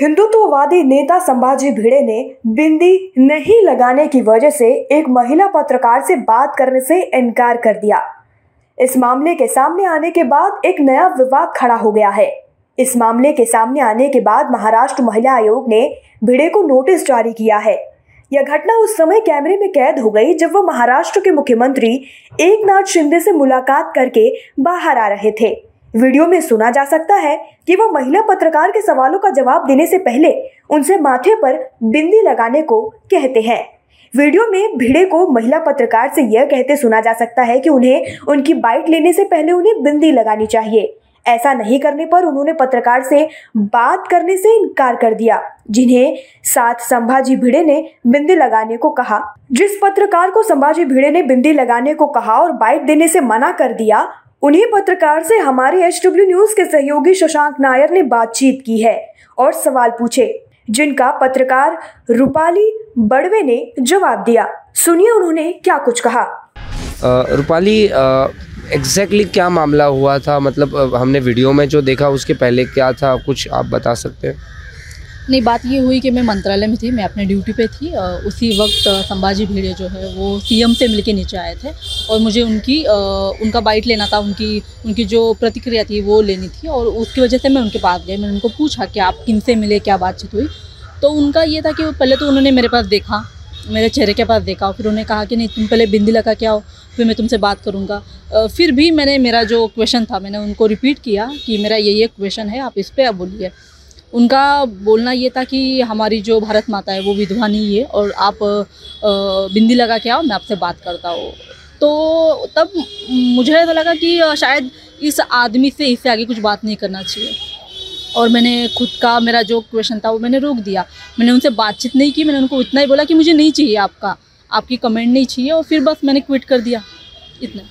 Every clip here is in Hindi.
हिंदुत्ववादी नेता संभाजी भिड़े ने बिंदी नहीं लगाने की वजह से एक महिला पत्रकार से बात करने से इनकार कर दिया। इस मामले के सामने आने के बाद एक नया विवाद खड़ा हो गया है। इस मामले के सामने आने के बाद महाराष्ट्र महिला आयोग ने भिड़े को नोटिस जारी किया है। यह घटना उस समय कैमरे में कैद हो गई जब वह महाराष्ट्र के मुख्यमंत्री एक नाथ शिंदे से मुलाकात करके बाहर आ रहे थे। वीडियो में सुना जा सकता है कि वो महिला पत्रकार के सवालों का जवाब देने से पहले उनसे माथे पर बिंदी लगाने को कहते हैं। वीडियो में भिड़े को महिला पत्रकार से यह कहते सुना जा सकता है कि उन्हें उनकी बाइट लेने से पहले उन्हें बिंदी लगानी चाहिए। ऐसा नहीं करने पर उन्होंने पत्रकार से बात करने से इनकार कर दिया, जिन्हें साथ संभाजी भिड़े ने बिंदी लगाने को कहा। जिस पत्रकार को संभाजी भिड़े ने बिंदी लगाने को कहा और बाइट देने से मना कर दिया उन्हीं पत्रकार से हमारे एच डब्ल्यू न्यूज़ के सहयोगी शशांक नायर ने बातचीत की है और सवाल पूछे, जिनका पत्रकार रूपाली बड़वे ने जवाब दिया। सुनिए उन्होंने क्या कुछ कहा। रूपाली एग्जैक्टली exactly क्या मामला हुआ था? मतलब हमने वीडियो में जो देखा, उसके पहले क्या था? कुछ आप बता सकते हैं? नहीं बात ये हुई कि मैं मंत्रालय में थी, मैं अपने ड्यूटी पे थी उसी वक्त संभाजी भिड़े जो है वो सीएम से मिलके नीचे आए थे और मुझे उनकी उनका बाइट लेना था, उनकी उनकी जो प्रतिक्रिया थी वो लेनी थी और उसकी वजह से मैं उनके पास गई, मैंने उनको पूछा कि आप किन से मिले, क्या बातचीत हुई? तो उनका ये था कि पहले तो उन्होंने मेरे पास देखा, मेरे चेहरे के पास देखा, फिर उन्होंने कहा कि नहीं, तुम पहले बिंदी लगा के आओ, फिर मैं तुमसे बात करूँगा। फिर भी मैंने, मेरा जो क्वेश्चन था, मैंने उनको रिपीट किया कि मेरा ये ये क्वेश्चन है, आप इस पर बोलिए। उनका बोलना ये था कि हमारी जो भारत माता है, वो विधवा नहीं है और आप बिंदी लगा के आओ, मैं आपसे बात करता हूँ। तो तब मुझे ऐसा लगा कि शायद इस आदमी से, इससे आगे कुछ बात नहीं करना चाहिए। और मैंने खुद का, मेरा जो क्वेश्चन था, वो मैंने रोक दिया। मैंने उनसे बातचीत नहीं की, मैंने उनको इतना ही बोला कि मुझे नहीं चाहिए आपका। आपकी कमेंट नहीं चाहिए और फिर बस मैंने क्विट कर दिया। इतना।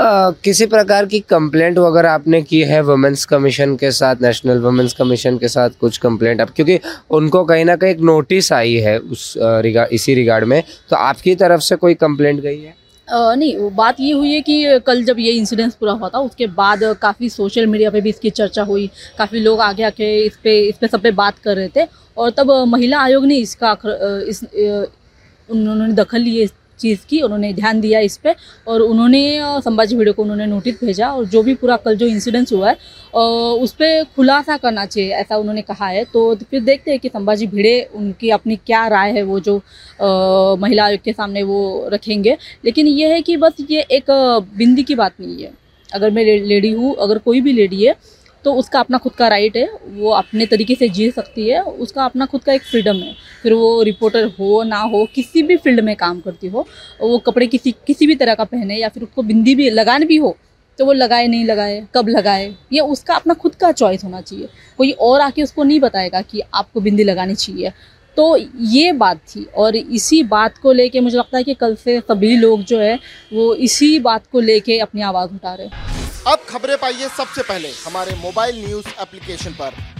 आ, किसी प्रकार की कंप्लेंट वगैरह आपने की है वुमेंस कमीशन के साथ नेशनल वुमेंस कमीशन के साथ कुछ कंप्लेंट आप क्योंकि उनको कहीं ना कहीं एक नोटिस आई है उस रिगा, इसी रिगार्ड में तो आपकी तरफ़ से कोई कंप्लेंट गई है? आ, नहीं वो बात ये हुई है कि कल जब ये इंसिडेंस पूरा हुआ था उसके बाद काफ़ी सोशल मीडिया पे भी इसकी चर्चा हुई काफ़ी लोग आगे आके इस पे इस पे सब पे बात कर रहे थे और तब महिला आयोग ने इसका इस उन्होंने दखल लिए चीज़ की, उन्होंने ध्यान दिया इस पर और उन्होंने संभाजी भिड़े को उन्होंने नोटिस भेजा और जो भी पूरा कल जो इंसिडेंस हुआ है उस पर खुलासा करना चाहिए, ऐसा उन्होंने कहा है। तो फिर देखते हैं कि संभाजी भिड़े, उनकी अपनी क्या राय है वो जो महिला आयोग के सामने वो रखेंगे। लेकिन ये है कि बस ये एक बिंदी की बात नहीं है। अगर मैं लेडी हूँ, अगर कोई भी लेडी है तो उसका अपना खुद का राइट है, वो अपने तरीके से जी सकती है, उसका अपना खुद का एक फ्रीडम है। फिर वो रिपोर्टर हो ना हो, किसी भी फ़ील्ड में काम करती हो, वो कपड़े किसी किसी भी तरह का पहने या फिर उसको बिंदी भी लगाने भी हो तो वो लगाए, नहीं लगाए, कब लगाए, ये उसका अपना खुद का चॉइस होना चाहिए। कोई और आके उसको नहीं बताएगा कि आपको बिंदी लगानी चाहिए। तो ये बात थी और इसी बात को लेके मुझे लगता है कि कल से सभी लोग जो है, वो इसी बात को लेके अपनी आवाज़ उठा रहे हैं। अब खबरें पाइए सबसे पहले हमारे मोबाइल न्यूज़ एप्लीकेशन पर।